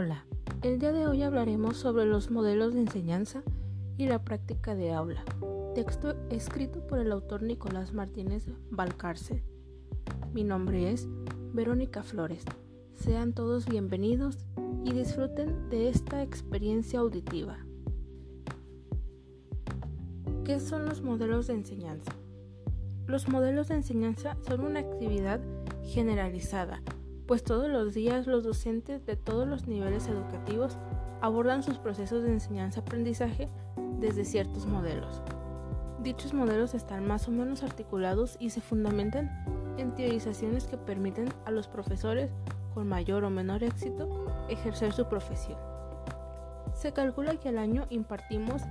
Hola, el día de hoy hablaremos sobre los modelos de enseñanza y la práctica de aula, texto escrito por el autor Nicolás Martínez Valcarce. Mi nombre es Verónica Flores. Sean todos bienvenidos y disfruten de esta experiencia auditiva. ¿Qué son los modelos de enseñanza? Los modelos de enseñanza son una actividad generalizada pues todos los días los docentes de todos los niveles educativos abordan sus procesos de enseñanza-aprendizaje desde ciertos modelos. Dichos modelos están más o menos articulados y se fundamentan en teorizaciones que permiten a los profesores con mayor o menor éxito ejercer su profesión. Se calcula que al año impartimos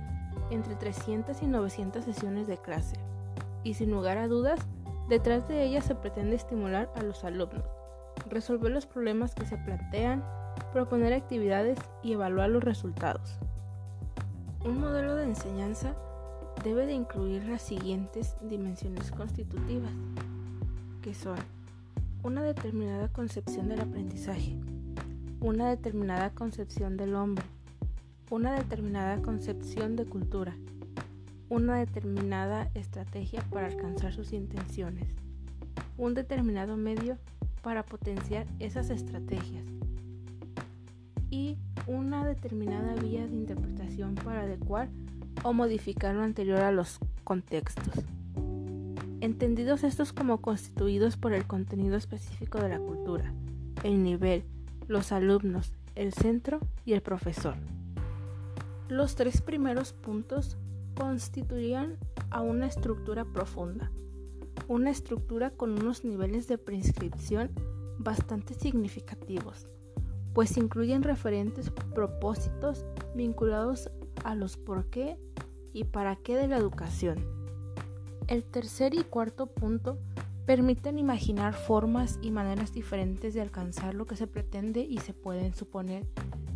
entre 300 y 900 sesiones de clase, y sin lugar a dudas, detrás de ellas se pretende estimular a los alumnos resolver los problemas que se plantean, proponer actividades y evaluar los resultados. Un modelo de enseñanza debe de incluir las siguientes dimensiones constitutivas, que son una determinada concepción del aprendizaje, una determinada concepción del hombre, una determinada concepción de cultura, una determinada estrategia para alcanzar sus intenciones, un determinado medio para potenciar esas estrategias y una determinada vía de interpretación para adecuar o modificar lo anterior a los contextos. Entendidos estos como constituidos por el contenido específico de la cultura, el nivel, los alumnos, el centro y el profesor. Los tres primeros puntos constituirían a una estructura profunda, una estructura con unos niveles de prescripción bastante significativos, pues incluyen referentes propósitos vinculados a los por qué y para qué de la educación. El tercer y cuarto punto permiten imaginar formas y maneras diferentes de alcanzar lo que se pretende y se pueden suponer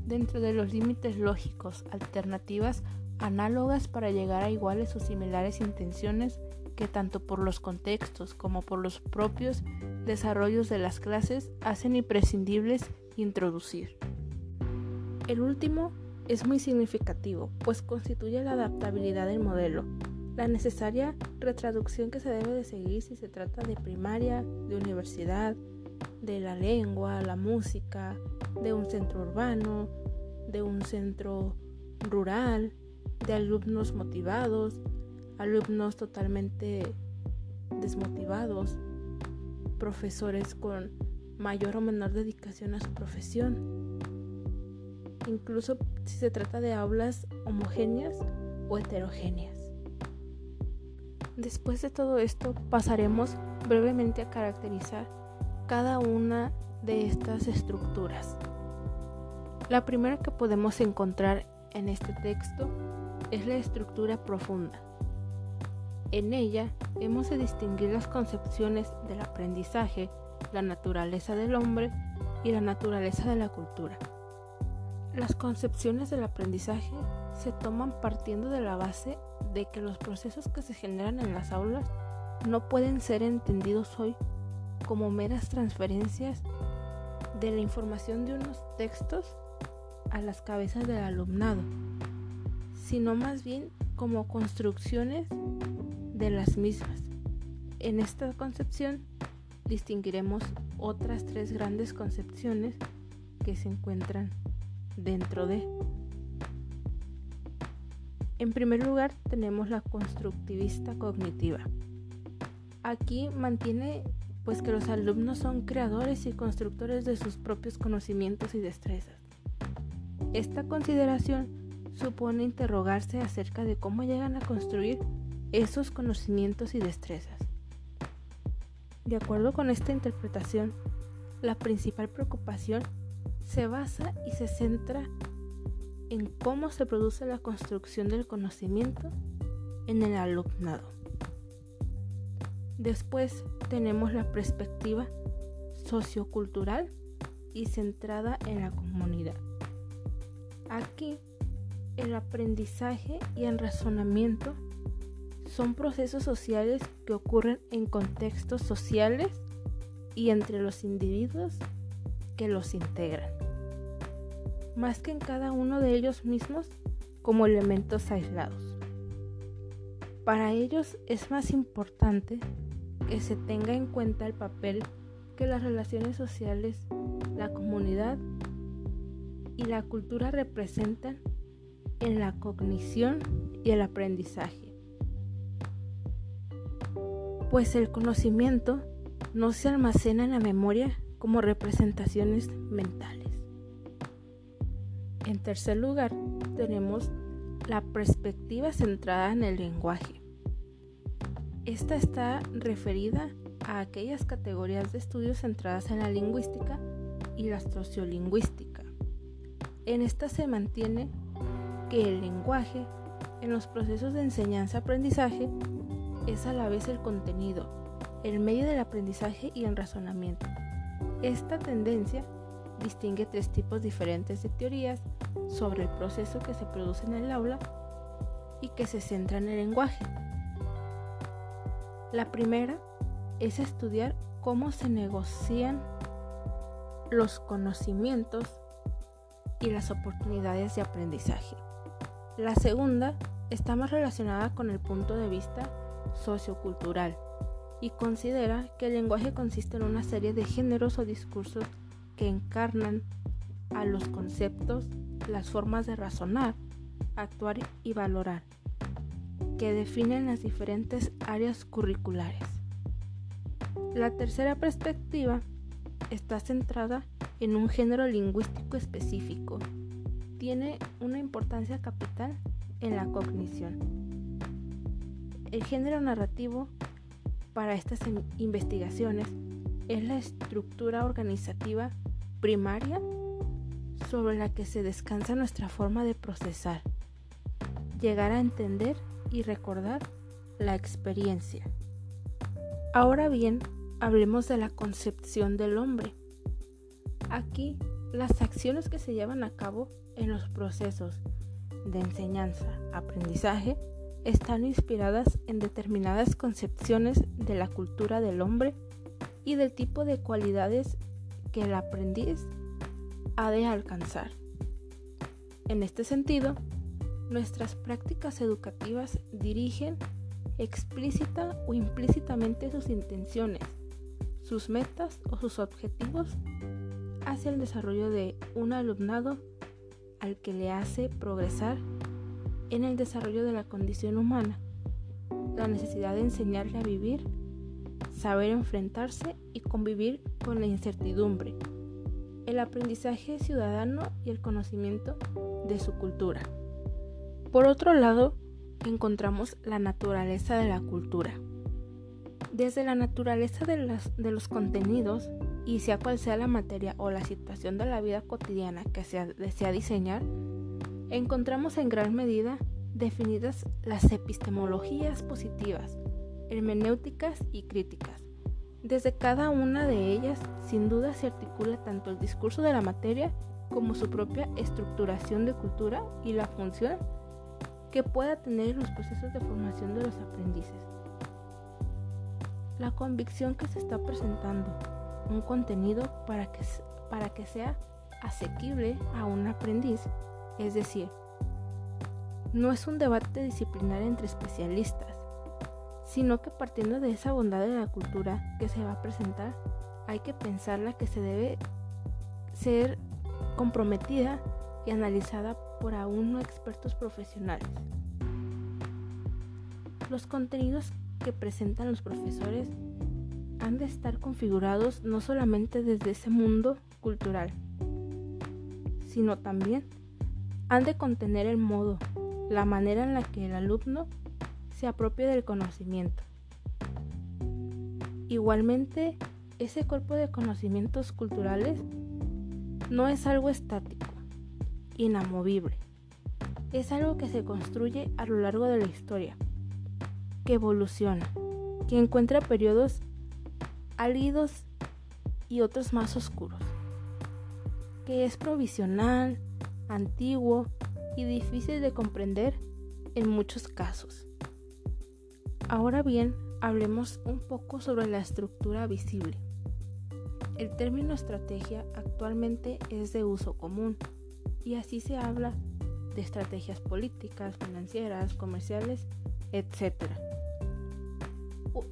dentro de los límites lógicos, alternativas análogas para llegar a iguales o similares intenciones que tanto por los contextos como por los propios desarrollos de las clases hacen imprescindibles introducir. El último es muy significativo, pues constituye la adaptabilidad del modelo, la necesaria retraducción que se debe de seguir si se trata de primaria, de universidad, de la lengua, la música, de un centro urbano, de un centro rural, de alumnos motivados, alumnos totalmente desmotivados, profesores con mayor o menor dedicación a su profesión, incluso si se trata de aulas homogéneas o heterogéneas. Después de todo esto pasaremos brevemente a caracterizar cada una de estas estructuras. La primera que podemos encontrar en este texto es la estructura profunda. En ella hemos de distinguir las concepciones del aprendizaje, la naturaleza del hombre y la naturaleza de la cultura. Las concepciones del aprendizaje se toman partiendo de la base de que los procesos que se generan en las aulas no pueden ser entendidos hoy como meras transferencias de la información de unos textos a las cabezas del alumnado, sino más bien como construcciones de las mismas. En esta concepción distinguiremos otras tres grandes concepciones que se encuentran dentro de. En primer lugar tenemos la constructivista cognitiva. Aquí mantiene pues que los alumnos son creadores y constructores de sus propios conocimientos y destrezas. Esta consideración supone interrogarse acerca de cómo llegan a construir esos conocimientos y destrezas. De acuerdo con esta interpretación, la principal preocupación se basa y se centra en cómo se produce la construcción del conocimiento en el alumnado. Después tenemos la perspectiva sociocultural y centrada en la comunidad. Aquí el aprendizaje y el razonamiento son procesos sociales que ocurren en contextos sociales y entre los individuos que los integran. más que en cada uno de ellos mismos como elementos aislados. Para ellos es más importante que se tenga en cuenta el papel que las relaciones sociales, la comunidad y la cultura representan en la cognición y el aprendizaje. Pues el conocimiento no se almacena en la memoria como representaciones mentales. En tercer lugar, tenemos la perspectiva centrada en el lenguaje. Esta está referida a aquellas categorías de estudios centradas en la lingüística y la sociolingüística. En esta se mantiene que el lenguaje en los procesos de enseñanza-aprendizaje es a la vez el contenido, el medio del aprendizaje y el razonamiento. Esta tendencia distingue tres tipos diferentes de teorías sobre el proceso que se produce en el aula y que se centra en el lenguaje. La primera es estudiar cómo se negocian los conocimientos y las oportunidades de aprendizaje. La segunda está más relacionada con el punto de vista sociocultural y considera que el lenguaje consiste en una serie de géneros o discursos que encarnan a los conceptos, las formas de razonar, actuar y valorar, que definen las diferentes áreas curriculares. La tercera perspectiva está centrada en un género lingüístico específico. Tiene una importancia capital en la cognición. El género narrativo para estas investigaciones es la estructura organizativa primaria sobre la que se descansa nuestra forma de procesar, llegar a entender y recordar la experiencia. Ahora bien, hablemos de la concepción del hombre. Aquí, las acciones que se llevan a cabo en los procesos de enseñanza, aprendizaje, están inspiradas en determinadas concepciones de la cultura del hombre y del tipo de cualidades que el aprendiz ha de alcanzar. En este sentido, nuestras prácticas educativas dirigen explícita o implícitamente sus intenciones, sus metas o sus objetivos hacia el desarrollo de un alumnado al que le hace progresar en el desarrollo de la condición humana, la necesidad de enseñarle a vivir, saber enfrentarse y convivir con la incertidumbre, el aprendizaje ciudadano y el conocimiento de su cultura. Por otro lado, encontramos la naturaleza de la cultura. Desde la naturaleza de, de los contenidos, y sea cual sea la materia o la situación de la vida cotidiana que se desea diseñar, encontramos en gran medida definidas las epistemologías positivas, hermenéuticas y críticas. Desde cada una de ellas, sin duda se articula tanto el discurso de la materia como su propia estructuración de cultura y la función que pueda tener en los procesos de formación de los aprendices. La convicción que se está presentando un contenido para que, para que sea asequible a un aprendiz es decir, no es un debate disciplinar entre especialistas, sino que partiendo de esa bondad de la cultura que se va a presentar, hay que pensarla que se debe ser comprometida y analizada por aún no expertos profesionales. Los contenidos que presentan los profesores han de estar configurados no solamente desde ese mundo cultural, sino también han de contener el modo, la manera en la que el alumno se apropia del conocimiento. Igualmente, ese cuerpo de conocimientos culturales no es algo estático, inamovible. Es algo que se construye a lo largo de la historia, que evoluciona, que encuentra periodos álidos y otros más oscuros, que es provisional, antiguo y difícil de comprender en muchos casos. Ahora bien, hablemos un poco sobre la estructura visible. El término estrategia actualmente es de uso común, y así se habla de estrategias políticas, financieras, comerciales, etc.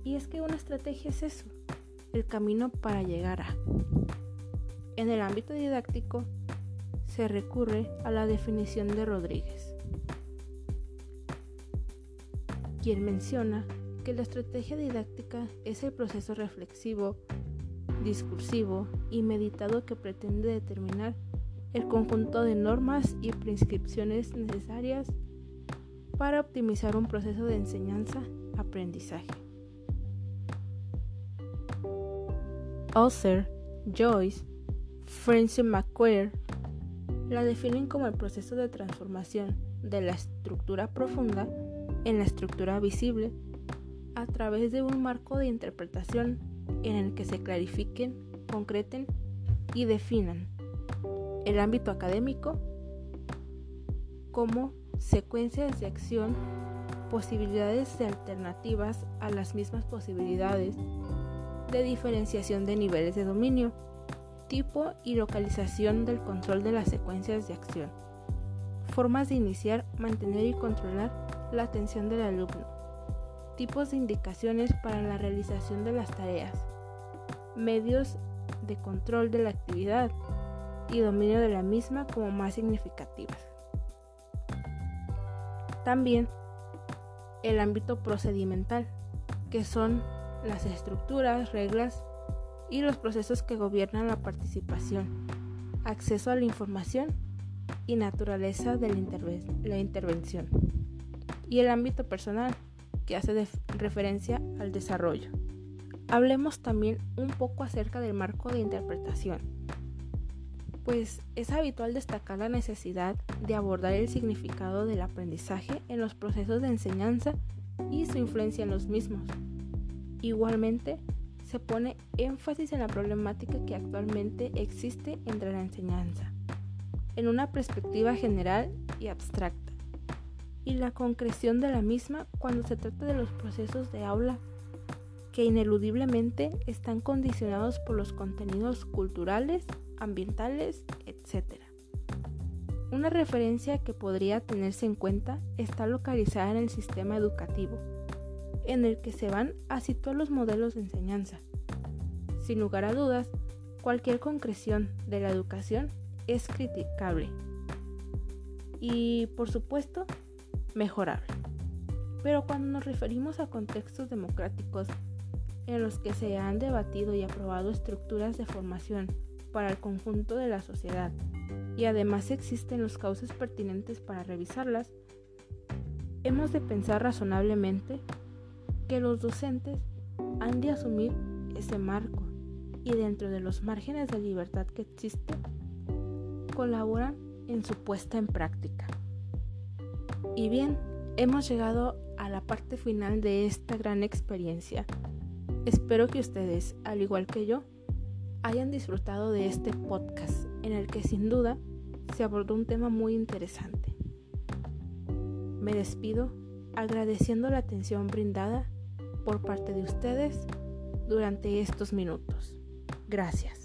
Y es que una estrategia es eso, el camino para llegar a. En el ámbito didáctico se recurre a la definición de Rodríguez, quien menciona que la estrategia didáctica es el proceso reflexivo, discursivo y meditado que pretende determinar el conjunto de normas y prescripciones necesarias para optimizar un proceso de enseñanza-aprendizaje. Author, Joyce, Francis McQuarrie la definen como el proceso de transformación de la estructura profunda en la estructura visible a través de un marco de interpretación en el que se clarifiquen, concreten y definan el ámbito académico como secuencias de acción, posibilidades de alternativas a las mismas posibilidades de diferenciación de niveles de dominio, tipo y localización del control de las secuencias de acción, formas de iniciar, mantener y controlar la atención del alumno, tipos de indicaciones para la realización de las tareas, medios de control de la actividad y dominio de la misma como más significativas. También el ámbito procedimental, que son las estructuras, reglas y los procesos que gobiernan la participación, acceso a la información y naturaleza de la, intervención. Y el ámbito personal, que hace referencia al desarrollo. Hablemos también un poco acerca del marco de interpretación, pues es habitual destacar la necesidad de abordar el significado del aprendizaje en los procesos de enseñanza y su influencia en los mismos. Igualmente, se pone énfasis en la problemática que actualmente existe entre la enseñanza, en una perspectiva general y abstracta, y la concreción de la misma cuando se trata de los procesos de aula que ineludiblemente están condicionados por los contenidos culturales ambientales, etc. Una referencia que podría tenerse en cuenta está localizada en el sistema educativo, en el que se van a situar los modelos de enseñanza. Sin lugar a dudas, cualquier concreción de la educación es criticable y, por supuesto, mejorable. Pero cuando nos referimos a contextos democráticos en los que se han debatido y aprobado estructuras de formación para el conjunto de la sociedad y además existen los cauces pertinentes para revisarlas, hemos de pensar razonablemente que los docentes han de asumir ese marco y dentro de los márgenes de libertad que existe, colaboran en su puesta en práctica. Y bien, hemos llegado a la parte final de esta gran experiencia. Espero que ustedes, al igual que yo, hayan disfrutado de este podcast en el que sin duda se abordó un tema muy interesante. Me despido agradeciendo la atención brindada por parte de ustedes durante estos minutos. Gracias.